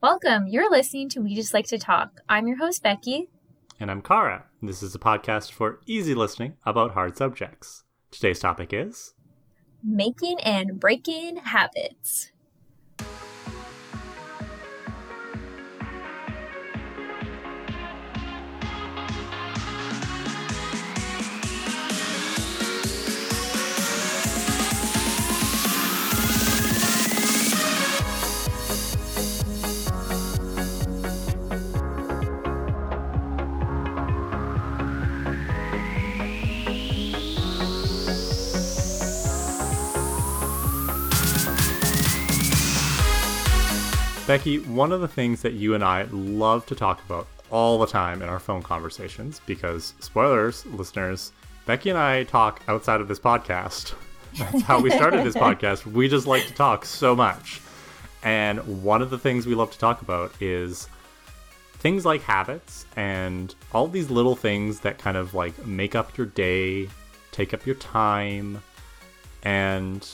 Welcome. You're listening to We Just Like to Talk. I'm your host, Becky. And I'm Kara. This is a podcast for easy listening about hard subjects. Today's topic is making and breaking habits. Becky, one of the things that you and I love to talk about all the time in our phone conversations, because spoilers, listeners, Becky and I talk outside of this podcast. That's how we started this podcast. We just like to talk so much. And one of the things we love to talk about is things like habits and all these little things that kind of like make up your day, take up your time, and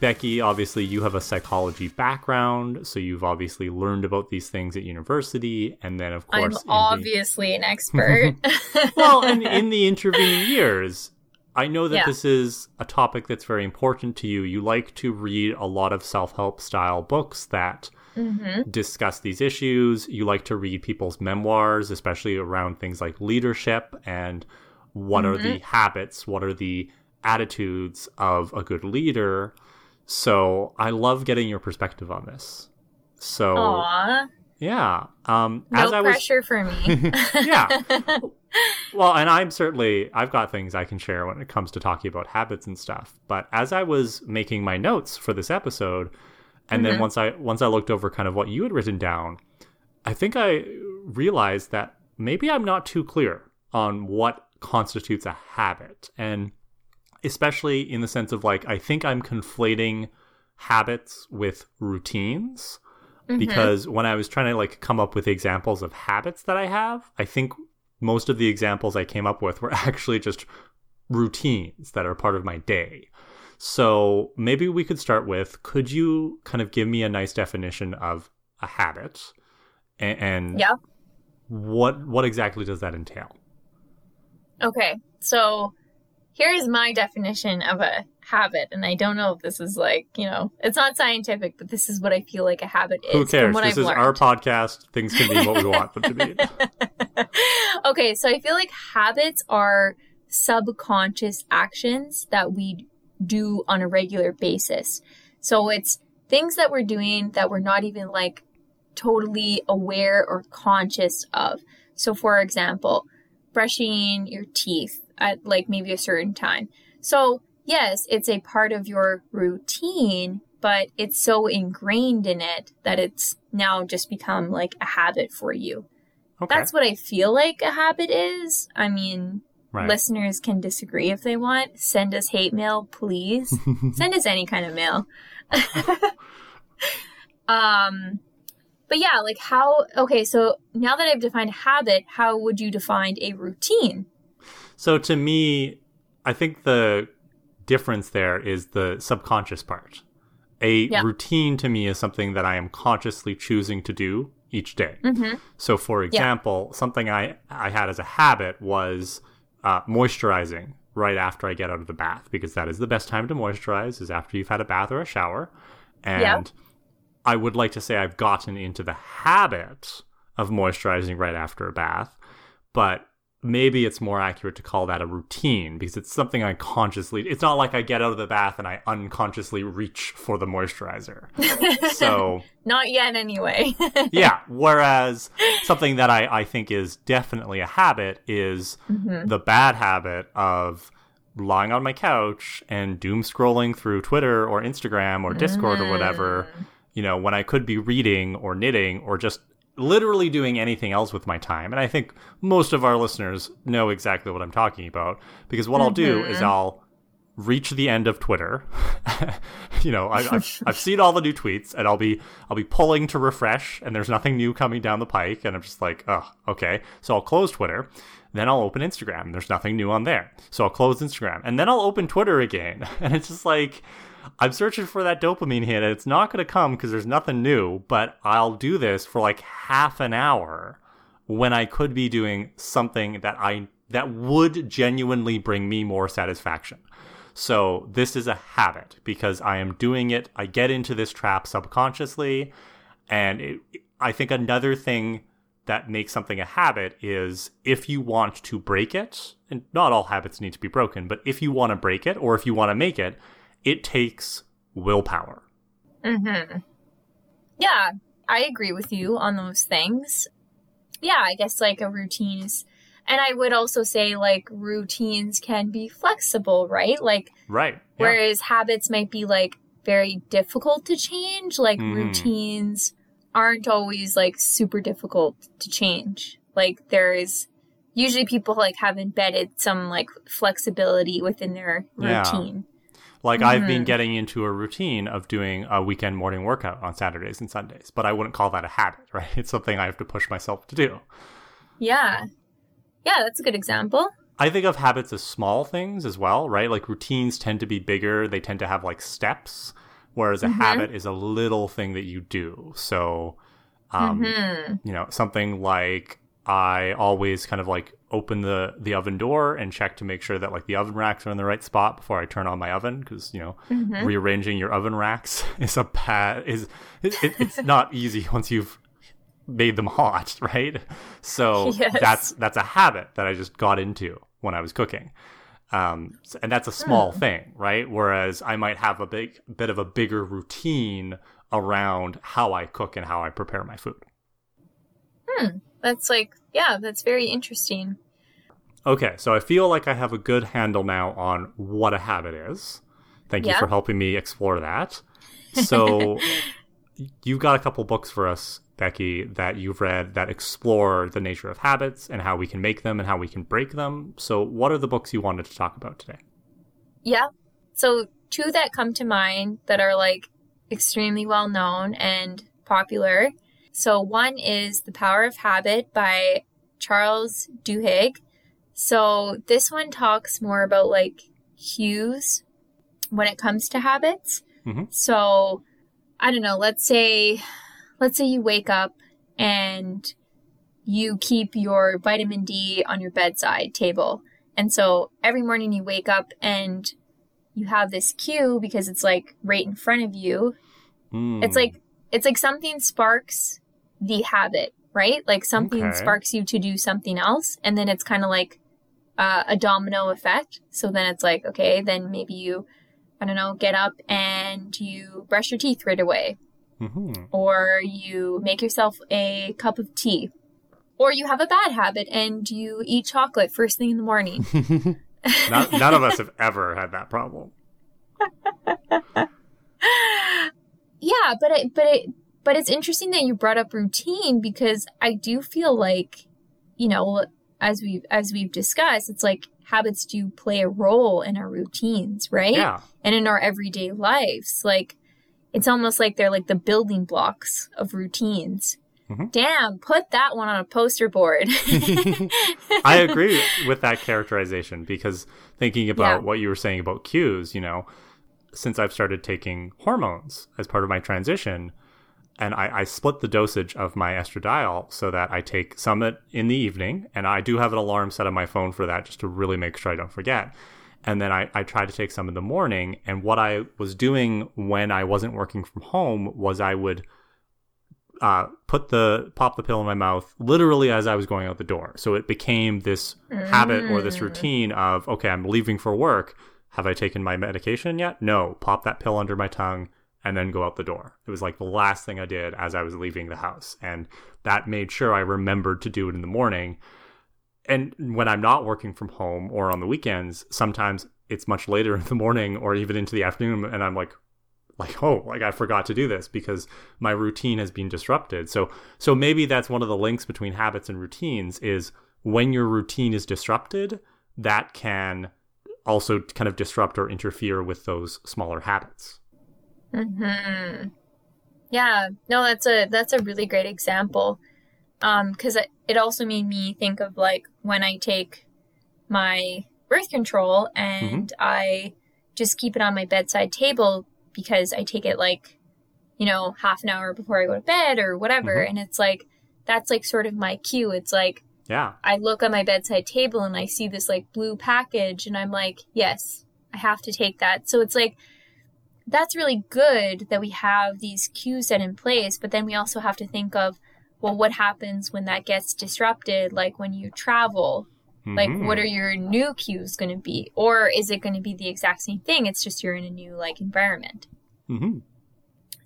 Becky, obviously, you have a psychology background, so you've obviously learned about these things at university, and then, of course, I'm obviously the... an expert. well, and in the intervening years, I know that yeah. this is a topic that's very important to you. You like to read a lot of self help style books that mm-hmm. discuss these issues. You like to read people's memoirs, especially around things like leadership and what mm-hmm. are the habits, what are the attitudes of a good leader. So I love getting your perspective on this. So Aww. yeah, um, no as I pressure was... for me. yeah. Well, and I'm certainly I've got things I can share when it comes to talking about habits and stuff. But as I was making my notes for this episode, and mm-hmm. then once I once I looked over kind of what you had written down, I think I realized that maybe I'm not too clear on what constitutes a habit. And especially in the sense of like I think I'm conflating habits with routines mm-hmm. because when I was trying to like come up with examples of habits that I have, I think most of the examples I came up with were actually just routines that are part of my day. So maybe we could start with could you kind of give me a nice definition of a habit and, and yeah. what what exactly does that entail? Okay. So here is my definition of a habit and i don't know if this is like you know it's not scientific but this is what i feel like a habit is who cares? this I've is learned. our podcast. Things can be what we want them to be. Okay so i feel like habits are subconscious actions that we do on a regular basis. So it's things that we're doing that we're not even like totally aware or conscious of. So for example brushing your teeth at like maybe a certain time. So, yes, it's a part of your routine, but it's so ingrained in it that it's now just become like a habit for you. Okay. That's what I feel like a habit is. I mean, right. listeners can disagree if they want. Send us hate mail, please. Send us any kind of mail. um, but yeah, like how, okay, so now that I've defined habit, how would you define a routine? So to me, I think the difference there is the subconscious part. A yeah. routine to me is something that I am consciously choosing to do each day. Mm-hmm. So, for example, yeah. something I, I had as a habit was uh, moisturizing right after I get out of the bath because that is the best time to moisturize is after you've had a bath or a shower. And yeah. I would like to say I've gotten into the habit of moisturizing right after a bath, but maybe it's more accurate to call that a routine because it's something I consciously it's not like I get out of the bath and I unconsciously reach for the moisturizer. so not yet anyway. yeah. Whereas something that I, I think is definitely a habit is mm-hmm. the bad habit of lying on my couch and doom scrolling through Twitter or Instagram or Discord mm. or whatever, mm. you know, when I could be reading or knitting or just literally doing anything else with my time. And I think most of our listeners know exactly what I'm talking about because what mm-hmm. I'll do is mm-hmm. I'll reach the end of Twitter. you know, I, have I've seen all the new tweets, and I'll be I'll be pulling to refresh, and there's nothing new coming down the pike, and I'm just like, oh, okay. So I'll close Twitter, then I'll open Instagram. There's nothing new on there, so I'll close Instagram, and then I'll open Twitter again, and it's just like I'm searching for that dopamine hit and it's not going to come because there's nothing new, but I'll do this for like half an hour when I could be doing something that I that would genuinely bring me more satisfaction. So this is a habit because I am doing it. I get into this trap subconsciously. And it, I think another thing that makes something a habit is if you want to break it, and not all habits need to be broken, but if you want to break it or if you want to make it, it takes willpower. Mm-hmm. Yeah, I agree with you on those things. Yeah, I guess like a routine is and I would also say like routines can be flexible, right? Like Right. Yeah. Whereas habits might be like very difficult to change, like mm. routines aren't always like super difficult to change. Like there is usually people like have embedded some like flexibility within their routine. Like mm-hmm. I've been mm-hmm. getting into a routine of doing a weekend morning workout on Saturdays and Sundays, but I wouldn't call that a habit, right? It's something I have to push myself to do. Yeah. Yeah, that's a good example. I think of habits as small things as well, right? Like routines tend to be bigger, they tend to have like steps, whereas a mm-hmm. habit is a little thing that you do. So, um, mm-hmm. you know, something like I always kind of like open the the oven door and check to make sure that like the oven racks are in the right spot before I turn on my oven because you know mm-hmm. rearranging your oven racks is a bad is it, it, it's not easy once you've made them hot, right? So yes. that's that's a habit that I just got into when I was cooking. Um, and that's a small hmm. thing, right? Whereas I might have a big bit of a bigger routine around how I cook and how I prepare my food. Hmm. That's like, yeah, that's very interesting. Okay, so I feel like I have a good handle now on what a habit is. Thank you for helping me explore that. So you've got a couple books for us Becky, that you've read that explore the nature of habits and how we can make them and how we can break them. So, what are the books you wanted to talk about today? Yeah. So, two that come to mind that are like extremely well known and popular. So, one is The Power of Habit by Charles Duhigg. So, this one talks more about like cues when it comes to habits. Mm-hmm. So, I don't know, let's say let's say you wake up and you keep your vitamin D on your bedside table. And so every morning you wake up and you have this cue because it's like right in front of you. Mm. It's like it's like something sparks the habit, right? Like something okay. sparks you to do something else and then it's kind of like uh, a domino effect. So then it's like, okay, then maybe you I don't know, get up and you brush your teeth right away Mm-hmm. Or you make yourself a cup of tea. Or you have a bad habit and you eat chocolate first thing in the morning. Not, none of us have ever had that problem. yeah, but it, but it, but it's interesting that you brought up routine because I do feel like, you know, as we as we've discussed, it's like habits do play a role in our routines, right? Yeah. And in our everyday lives. Like it's almost like they're like the building blocks of routines. Mm-hmm. Damn, put that one on a poster board. I agree with that characterization because thinking about yeah. what you were saying about cues, you know, since I've started taking hormones as part of my transition, and I, I, split the dosage of my estradiol so that I take some it in the evening, and I do have an alarm set on my phone for that just to really make sure I don't forget and then I, I tried to take some in the morning. And what I was doing when I wasn't working from home was I would uh, put the pop the pill in my mouth literally as I was going out the door. So it became this mm. habit or this mm. routine of okay, I'm leaving for work. Have I taken my medication yet? No. Pop that pill under my tongue and then go out the door. It was like the last thing I did as I was leaving the house, and that made sure I remembered to do it in the morning and when I'm not working from home or on the weekends, sometimes it's much later in the morning or even into the afternoon, and I'm like, like oh like i forgot to do this because my routine has been disrupted so so maybe that's one of the links between habits and routines is when your routine is disrupted that can also kind of disrupt or interfere with those smaller habits hmm yeah no that's a that's a really great example um because it, it also made me think of like when i take my birth control and mm-hmm. i just keep it on my bedside table because I take it like, you know, half an hour before I go to bed or whatever. Mm-hmm. And it's like, that's like sort of my cue. It's like, yeah. I look on my bedside table and I see this like blue package and I'm like, yes, I have to take that. So it's like, that's really good that we have these cues set in place, but then we also have to think of, well, what happens when that gets disrupted? Like when you travel, mm-hmm. like what are your new cues going to be? Or is it going to be the exact same thing? It's just you're in a new like environment. Mm-hmm.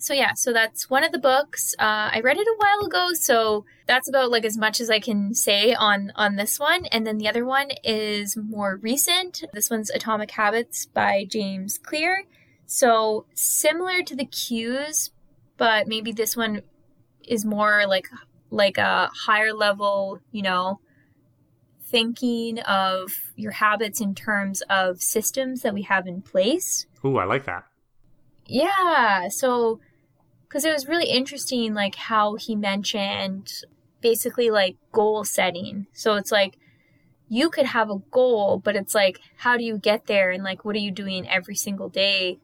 So yeah, so that's one of the books. Uh, I read it a while ago, so that's about like as much as I can say on on this one. And then the other one is more recent. This one's Atomic Habits by James Clear. So similar to the cues, but maybe this one is more like like a higher level, you know, thinking of your habits in terms of systems that we have in place. Ooh, I like that. Yeah. So, because it was really interesting, like how he mentioned basically like goal setting. So it's like you could have a goal, but it's like, how do you get there? And like, what are you doing every single day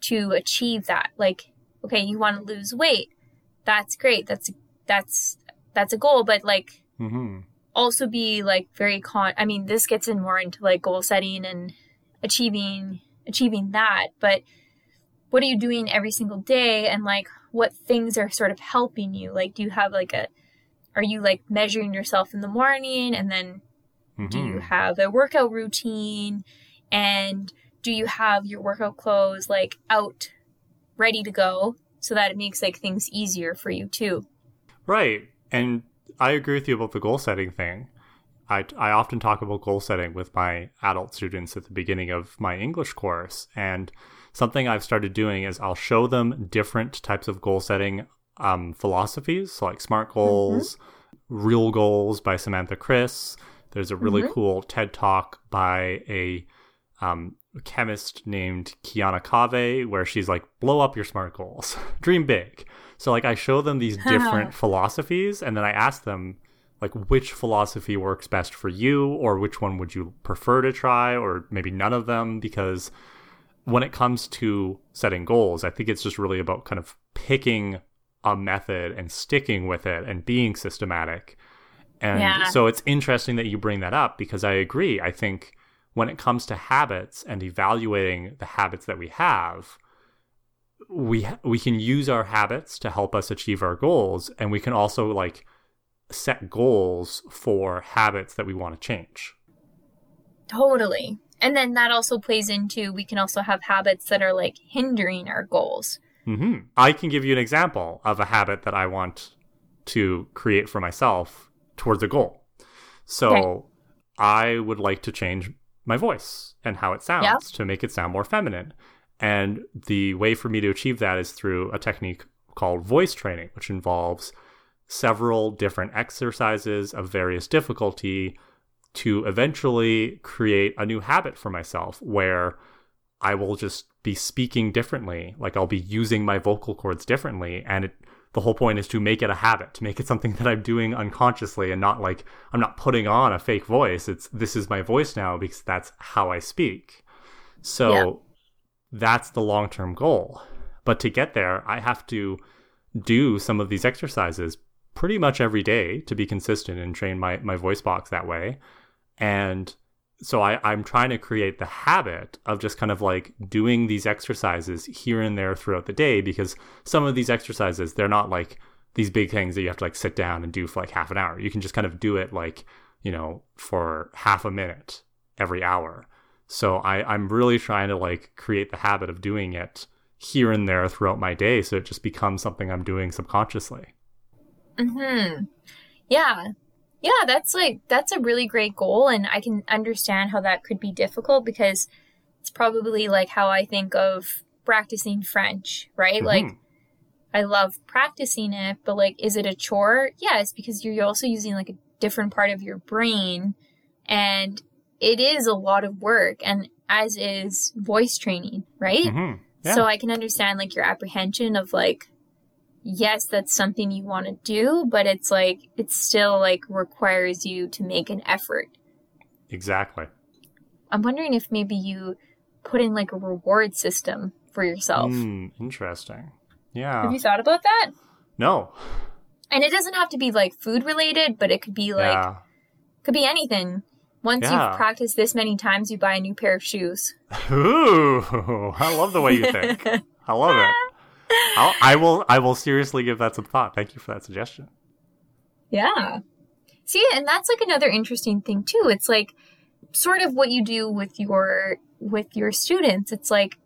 to achieve that? Like, okay, you want to lose weight that's great. That's that's that's a goal, but like mm-hmm. also be like very con. I mean, this gets in more into like goal setting and achieving achieving that. But what are you doing every single day, and like what things are sort of helping you? Like, do you have like a are you like measuring yourself in the morning and then mm-hmm. do you mm-hmm. have a workout routine and do you have your workout clothes like out ready to go so that it makes like things easier for you too. Right. And I agree with you about the goal setting thing. I, I often talk about goal setting with my adult students at the beginning of my English course. And something I've started doing is I'll show them different types of goal setting um, philosophies, so like SMART goals, mm-hmm. real goals by Samantha Chris. There's a really mm-hmm. cool TED talk by a um, chemist named Kiana Cave where she's like, blow up your smart goals, dream big. So like I show them these different philosophies and then I ask them like which philosophy works best for you or which one would you prefer to try or maybe none of them because when it comes to setting goals, I think it's just really about kind of picking a method and sticking with it and being systematic. And yeah. so it's interesting that you bring that up because I agree. I think when it comes to habits and evaluating the habits that we have, we we can use our habits to help us achieve our goals and we can also like set goals for habits that we want to change. Totally. And then that also plays into we can also have habits that are like hindering our goals. Mm-hmm. I can give you an example of a habit that I want to create for myself towards a goal. So okay. I would like to change my voice and how it sounds yep. to make it sound more feminine. And the way for me to achieve that is through a technique called voice training, which involves several different exercises of various difficulty to eventually create a new habit for myself where I will just be speaking differently. Like I'll be using my vocal cords differently. And it the whole point is to make it a habit to make it something that i'm doing unconsciously and not like i'm not putting on a fake voice it's this is my voice now because that's how i speak so yeah. that's the long-term goal but to get there i have to do some of these exercises pretty much every day to be consistent and train my, my voice box that way and so I, I'm trying to create the habit of just kind of like doing these exercises here and there throughout the day because some of these exercises, they're not like these big things that you have to like sit down and do for like half an hour. You can just kind of do it like, you know, for half a minute every hour. So I, I'm really trying to like create the habit of doing it here and there throughout my day so it just becomes something I'm doing subconsciously. Hmm. Yeah, yeah, that's like that's a really great goal and I can understand how that could be difficult because it's probably like how I think of practicing French, right? Mm-hmm. Like I love practicing it, but like is it a chore? Yes, because you're also using like a different part of your brain and it is a lot of work and as is voice training, right? Mm-hmm. Yeah. So I can understand like your apprehension of like yes, that's something you want to do, but it's like, it still like requires you to make an effort. Exactly. I'm wondering if maybe you put in like a reward system for yourself. Mm, interesting. Yeah. Have you thought about that? No. And it doesn't have to be like food related, but it could be like yeah. could be anything. Once Yeah. you've practiced this many times, you buy a new pair of shoes. Ooh, I love the way you think. I love it. I'll, I will. I will seriously give that some thought. Thank you for that suggestion. Yeah. See, and that's like another interesting thing too. It's like sort of what you do with your with your students. It's like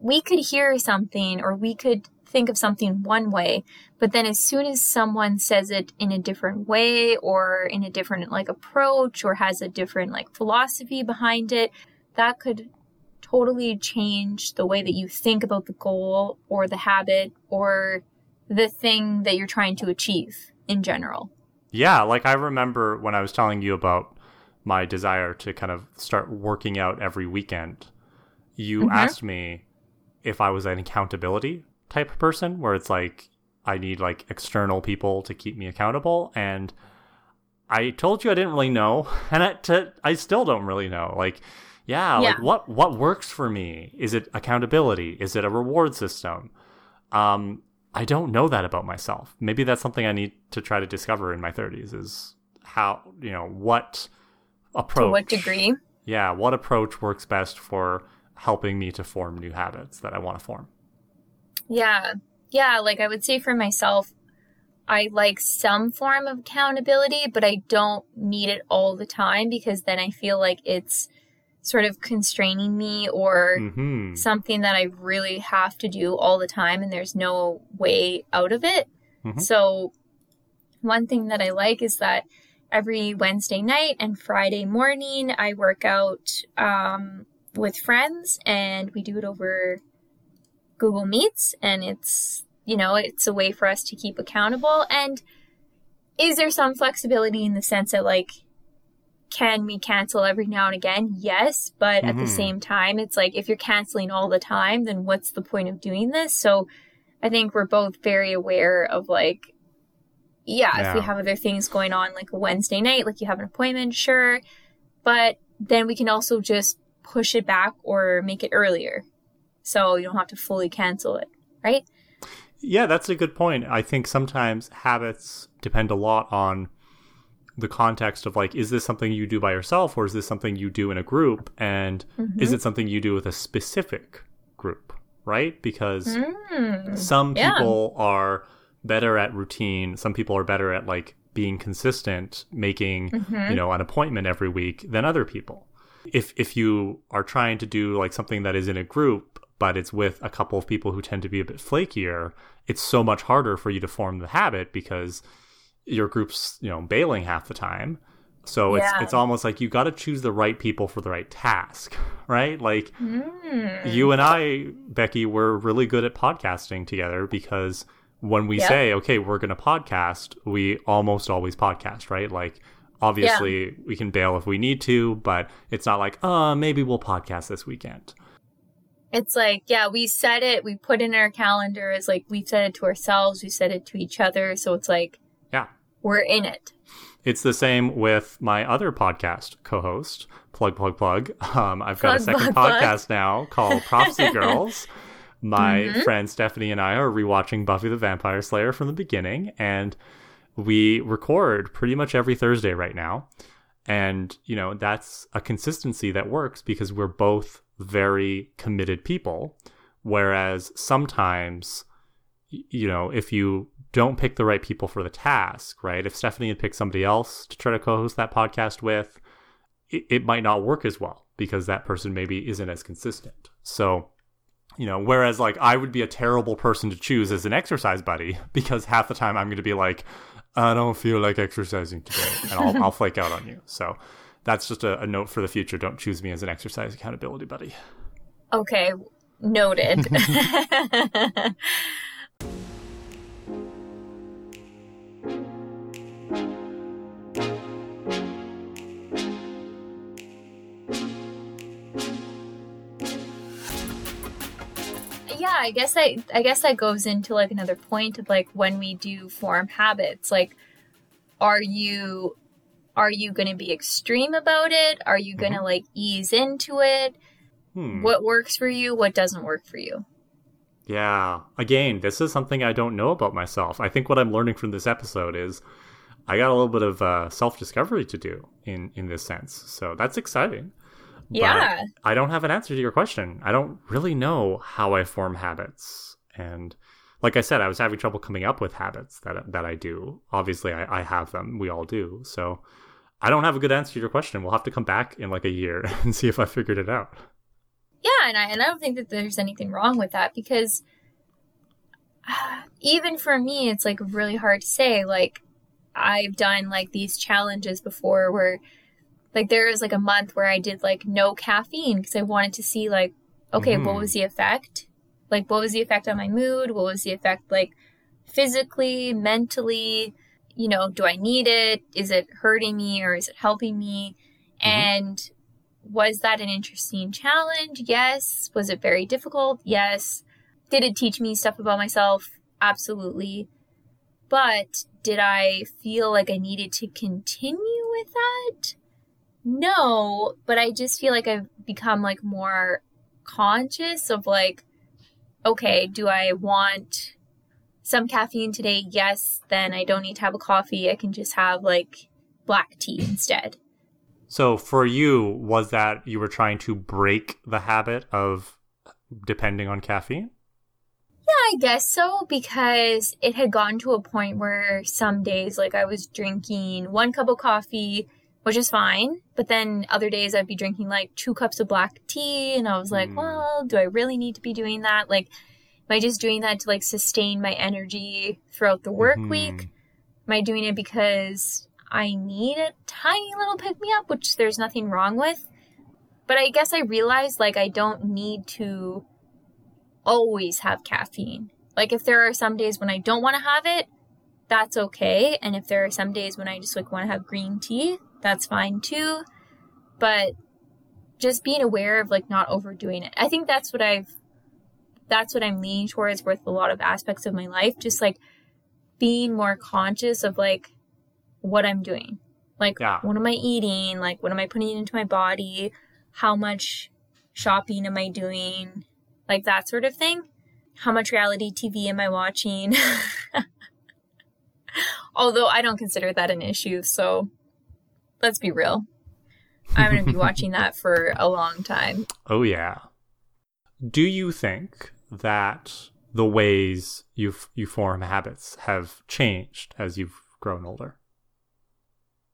we could hear something or we could think of something one way, but then as soon as someone says it in a different way or in a different like approach or has a different like philosophy behind it, that could totally change the way that you think about the goal or the habit or the thing that you're trying to achieve in general. Yeah, like I remember when I was telling you about my desire to kind of start working out every weekend. You Mhm. asked me if I was an accountability type of person, where it's like I need like external people to keep me accountable, and I told you I didn't really know, and I, to, I still don't really know. Like, yeah, like what what works for me? Is it accountability? Is it a reward system? Um, I don't know that about myself. Maybe that's something I need to try to discover in my 30s is how, you know, what approach To what degree? Yeah, what approach works best for helping me to form new habits that I want to form. Yeah. Yeah, like I would say for myself, I like some form of accountability, but I don't need it all the time because then I feel like it's sort of constraining me or Mhm. something that I really have to do all the time and there's no way out of it. Mhm. So, one thing that I like is that every Wednesday night and Friday morning, I work out um, with friends and we do it over Google Meets. And it's, you know, it's a way for us to keep accountable. And is there some flexibility in the sense that, like, can we cancel every now and again? Yes, but at the Mhm. same time, it's like if you're canceling all the time, then what's the point of doing this? So I think we're both very aware of like, yeah, if we have other things going on, like a Wednesday night, like you have an appointment, sure, but then we can also just push it back or make it earlier. So you don't have to fully cancel it, right? Yeah, that's a good point. I think sometimes habits depend a lot on the context of like, is this something you do by yourself or is this something you do in a group? And is it something you do with a specific group, right? Because Mm. some yeah. people are better at routine, some people are better at like being consistent, making, Mhm. you know, an appointment every week than other people. If if you are trying to do like something that is in a group but it's with a couple of people who tend to be a bit flakier, it's so much harder for you to form the habit because your group's, you know, bailing half the time. So it's Yeah. it's almost like you got to choose the right people for the right task, right? Like Mm. you and I, Becky, were really good at podcasting together because when we Yep. say, okay, we're going to podcast, we almost always podcast, right? Like, obviously, we can bail if we need to, but it's not like, uh, maybe we'll podcast this weekend. It's like, yeah, we said it, we put in our calendars, like we said it to ourselves, we said it to each other. So it's like, Yeah. We're in it. It's the same with my other podcast co host, Plug, Plug, Plug. Um, I've got a second plug, plug. podcast now called Prophecy Girls. My Mhm. friend Stephanie and I are rewatching Buffy the Vampire Slayer from the beginning, and we record pretty much every Thursday right now. And, you know, that's a consistency that works because we're both very committed people. Whereas sometimes, you know, if you don't pick the right people for the task, right? If Stephanie had picked somebody else to try to co host that podcast with, it, it might not work as well because that person maybe isn't as consistent. So, you know, whereas like I would be a terrible person to choose as an exercise buddy because half the time I'm going to be like, I don't feel like exercising today, and I'll, I'll flake out on you. So that's just a, a note for the future. Don't choose me as an exercise accountability buddy. Okay, noted. yeah, I guess that I guess that goes into like another point of like when we do form habits, like are you are you going to be extreme about it? Are you going to like ease into it? Hmm. What works for you, what doesn't work for you. Yeah. Again, this is something I don't know about myself. I think what I'm learning from this episode is I got a little bit of uh, self discovery to do in in this sense. So that's exciting. Yeah. I don't have an answer to your question. I don't really know how I form habits. And like I said, I was having trouble coming up with habits that that I do. Obviously, I, I have them. We all do. So I don't have a good answer to your question. We'll have to come back in like a year and see if I figured it out. Yeah, and I and I don't think that there's anything wrong with that because even for me, it's like really hard to say. Like I've done like these challenges before where like there was like a month where I did like no caffeine because I wanted to see like okay, what Mhm. was the effect? Like what was the effect on my mood? What was the effect like physically, mentally? You know, do I need it? Is it hurting me or is it helping me? Mhm. And was that an interesting challenge? Yes. Was it very difficult? Yes. Did it teach me stuff about myself? Absolutely. But did I feel like I needed to continue with that? No, but I just feel like I've become like more conscious of like, okay, do I want some caffeine today? Yes, then I don't need to have a coffee. I can just have like black tea instead. So for you, was that you were trying to break the habit of depending on caffeine? Yeah, I guess so because it had gotten to a point where some days, like I was drinking one cup of coffee, which is fine, but then other days I'd be drinking like two cups of black tea, and I was like, Mm. well, do I really need to be doing that? Like, am I just doing that to like sustain my energy throughout the work Mhm. week? Am I doing it because I need a tiny little pick me up, which there's nothing wrong with? But I guess I realized like I don't need to always have caffeine. Like if there are some days when I don't want to have it, that's okay. And if there are some days when I just like want to have green tea, that's fine too. But just being aware of like not overdoing it. I think that's what I've that's what I'm leaning towards with a lot of aspects of my life. Just like being more conscious of like what I'm doing. Like Yeah. what am I eating? Like what am I putting into my body? How much shopping am I doing? Like that sort of thing. How much reality TV am I watching? Although I don't consider that an issue, so let's be real. I'm going to be watching that for a long time. Oh yeah. Do you think that the ways you you form habits have changed as you've grown older?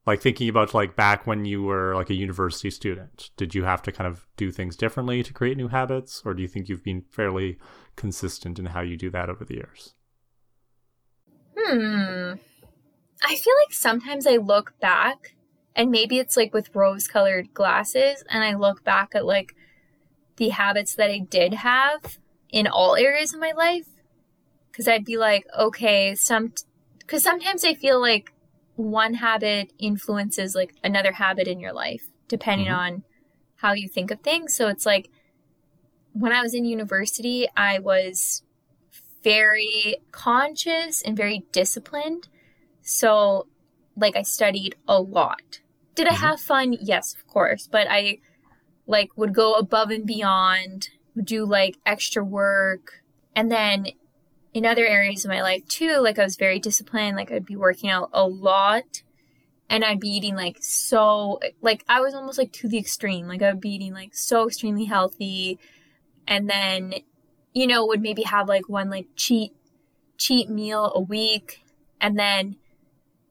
Like thinking about like back when you were like a university student, did you have to kind of do things differently to create new habits or do you think you've been fairly consistent in how you do that over the years? Hmm. I feel like sometimes I look back, and maybe it's like with rose colored glasses, and I look back at like the habits that I did have in all areas of my life. Cause I'd be like, okay, some, cause sometimes I feel like one habit influences like another habit in your life, depending Mhm. on how you think of things. So it's like when I was in university, I was very conscious and very disciplined. So, like, I studied a lot. Did I Mhm. have fun? Yes, of course. But I, like, would go above and beyond, would do, like, extra work. And then in other areas of my life, too, like, I was very disciplined. Like, I'd be working out a lot. And I'd be eating, like, so, like, I was almost, like, to the extreme. Like, I would be eating, like, so extremely healthy. And then you know, would maybe have like one like cheat cheat meal a week and then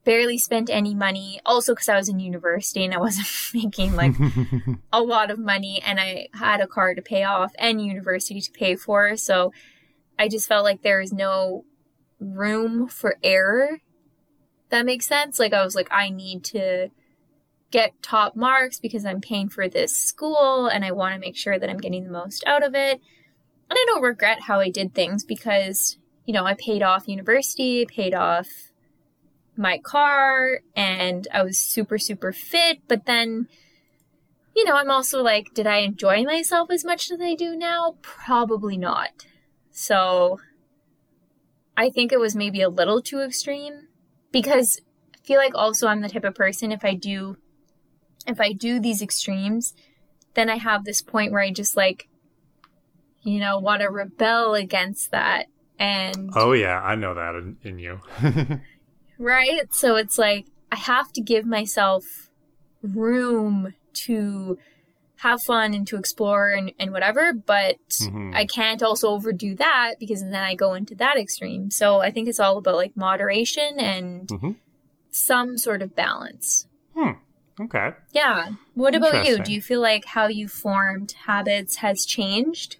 barely spent any money. Also because I was in university and I wasn't making like a lot of money and I had a car to pay off and university to pay for. So I just felt like there was no room for error. That makes sense. Like I was like, I need to get top marks because I'm paying for this school and I want to make sure that I'm getting the most out of it. And I don't regret how I did things because, you know, I paid off university, paid off my car, and I was super, super fit. But then, you know, I'm also like, did I enjoy myself as much as I do now? Probably not. So I think it was maybe a little too extreme because I feel like also I'm the type of person if I do if I do these extremes, then I have this point where I just like, you know, want to rebel against that. And oh yeah, I know that in, in you. right? So it's like I have to give myself room to have fun and to explore and, and whatever, but mm-hmm. I can't also overdo that because then I go into that extreme. So I think it's all about like moderation and mm-hmm. some sort of balance. Hmm. Okay. Yeah. What about you? Do you feel like how you formed habits has changed?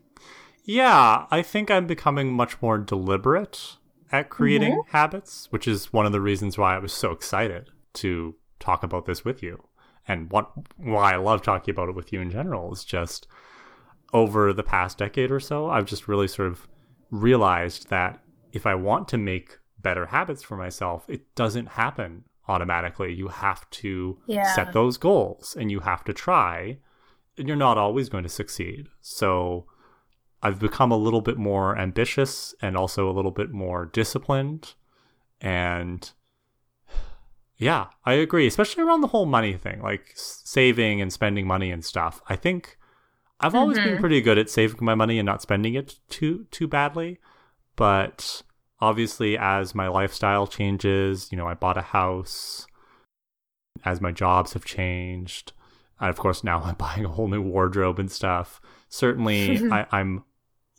Yeah, I think I'm becoming much more deliberate at creating mm-hmm. habits, which is one of the reasons why I was so excited to talk about this with you and what why I love talking about it with you in general is just over the past decade or so, I've just really sort of realized that if I want to make better habits for myself, it doesn't happen automatically. You have to yeah. set those goals and you have to try, and you're not always going to succeed. So I've become a little bit more ambitious and also a little bit more disciplined and yeah, I agree, especially around the whole money thing, like saving and spending money and stuff. I think I've always mm-hmm. been pretty good at saving my money and not spending it too too badly, but obviously as my lifestyle changes, you know, I bought a house, as my jobs have changed, and of course now I'm buying a whole new wardrobe and stuff. Certainly, I, I'm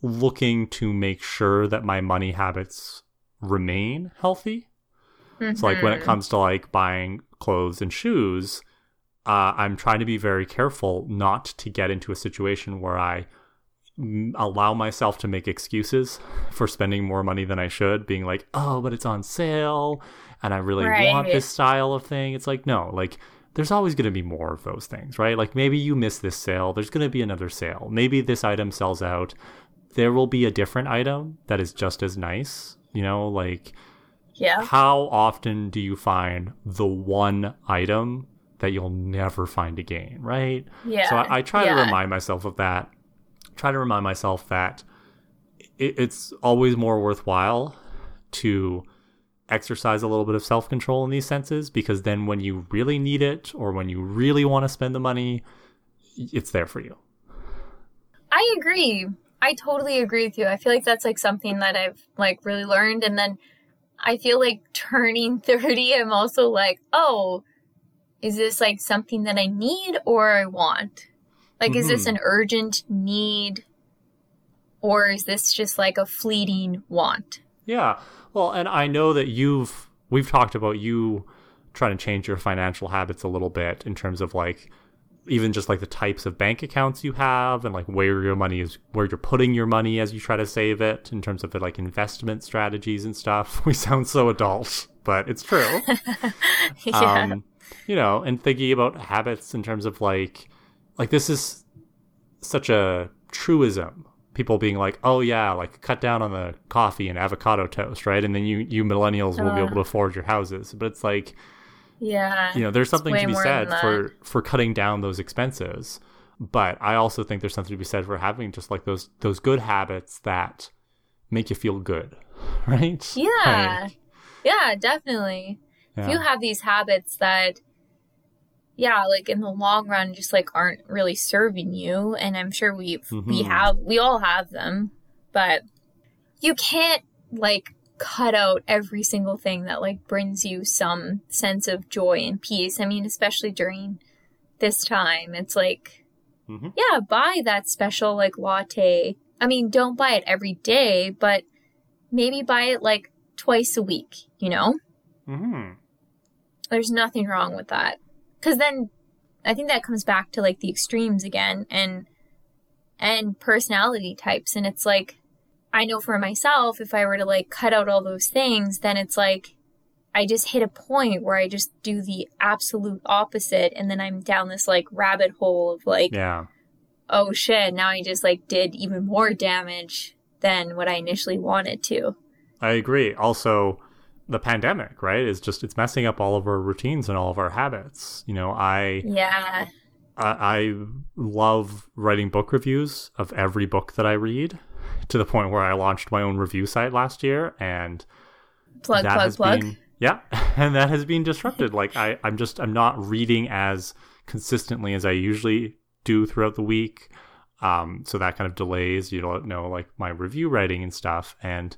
looking to make sure that my money habits remain healthy Mm-hmm. So like when it mm-hmm. comes to like buying clothes and shoes, uh, I'm trying to be very careful not to get into a situation where I allow myself to make excuses for spending more money than I should, being like, oh, but it's on sale and I really right. want this style of thing. It's like, no, like there's always going to be more of those things, right? Like maybe you miss this sale, there's going to be another sale. Maybe this item sells out. There will be a different item that is just as nice, you know, like yeah. How often do you find the one item that you'll never find again, right? Yeah. So I, I try yeah. to remind myself of that. Try to remind myself that it, it's always more worthwhile to exercise a little bit of self control in these senses because then when you really need it or when you really want to spend the money, it's there for you. I agree. I totally agree with you. I feel like that's like something that I've like really learned and then I feel like turning 30, I'm also like, oh, is this like something that I need or I want? Like, mm-hmm. is this mm-hmm. an urgent need or is this just like a fleeting want? Yeah. Well, and I know that you've, we've talked about you trying to change your financial habits a little bit in terms of like, even just like the types of bank accounts you have and like where your money is where you're putting your money as you try to save it in terms of the like investment strategies and stuff. We sound so adult but it's true. Yeah. um you know and thinking about habits in terms of like like this is such a truism. People being like oh yeah like cut down on the coffee and avocado toast right? And then you you millennials uh. will be able to afford your houses. But it's like yeah. You know, there's something to be said for for cutting down those expenses. But I also think there's something to be said for having just like those those good habits that make you feel good. Right? Yeah. Like, yeah, definitely. Yeah. If you have these habits that yeah, like in the long run just like aren't really serving you and I'm sure we mm-hmm. we have we all have them, but you can't like cut out every single thing that like brings you some sense of joy and peace. I mean, especially during this time, it's like, mm-hmm. yeah, buy that special like latte. I mean, don't buy it every day, but maybe buy it like twice a week, you know? Mm-hmm. There's nothing wrong with that. Cause then I think that comes back to like the extremes again and, and personality types. And it's like, I know for myself, if I were to like cut out all those things, then it's like I just hit a point where I just do the absolute opposite. And then I'm down this like rabbit hole of like, yeah. oh shit, now I just like did even more damage than what I initially wanted to. I agree. Also, the pandemic, right, is just it's messing up all of our routines and all of our habits. You know, I yeah. I, I love writing book reviews of every book that I read to the point where I launched my own review site last year and plug that plug plug. Been, yeah, and that has been disrupted. like I, I'm just I'm not reading as consistently as I usually do throughout the week. Um, so that kind of delays, you know, like my review writing and stuff. And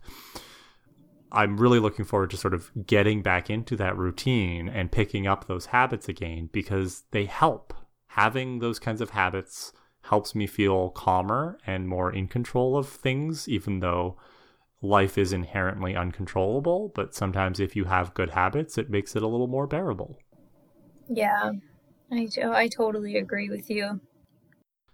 I'm really looking forward to sort of getting back into that routine and picking up those habits again because they help. Having those kinds of habits helps me feel calmer and more in control of things, even though life is inherently uncontrollable. But sometimes if you have good habits, it makes it a little more bearable. Yeah, I, I totally agree with you.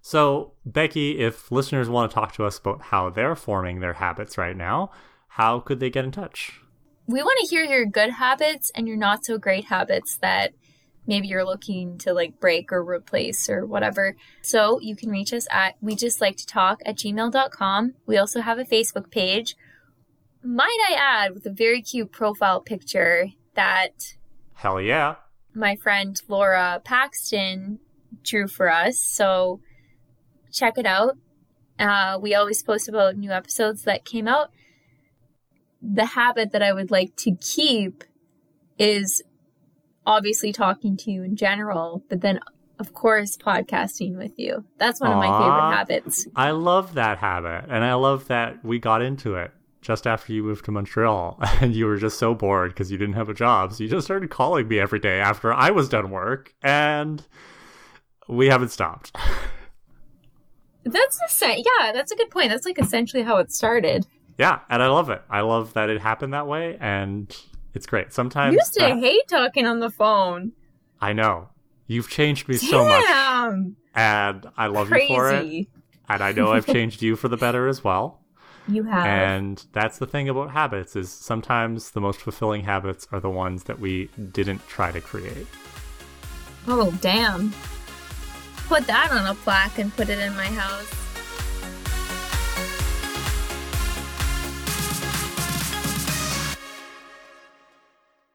So, Becky, if listeners want to talk to us about how they're forming their habits right now, how could they get in touch? We want to hear your good habits and your not so great habits that maybe you're looking to like break or replace or whatever. So you can reach us at we just like to talk at gmail.com. We also have a Facebook page. Might I add with a very cute profile picture that Hell yeah. My friend Laura Paxton drew for us. So check it out. Uh, we always post about new episodes that came out the habit that I would like to keep is obviously talking to you in general, but then of course podcasting with you. That's one Aww, of my favorite habits. I love that habit and I love that we got into it just after you moved to Montreal and you were just so bored because you didn't have a job. So you just started calling me every day after I was done work and we haven't stopped. That's the same. Yeah, that's a good point. That's like essentially how it started yeah, and I love it. I love that it happened that way, and it's great. Sometimes you used to hate talking on the phone. I know you've changed me Damn. so much, and I love Crazy. you for it. And I know I've changed you for the better as well. You have, and that's the thing about habits is sometimes the most fulfilling habits are the ones that we didn't try to create. Oh damn! Put that on a plaque and put it in my house.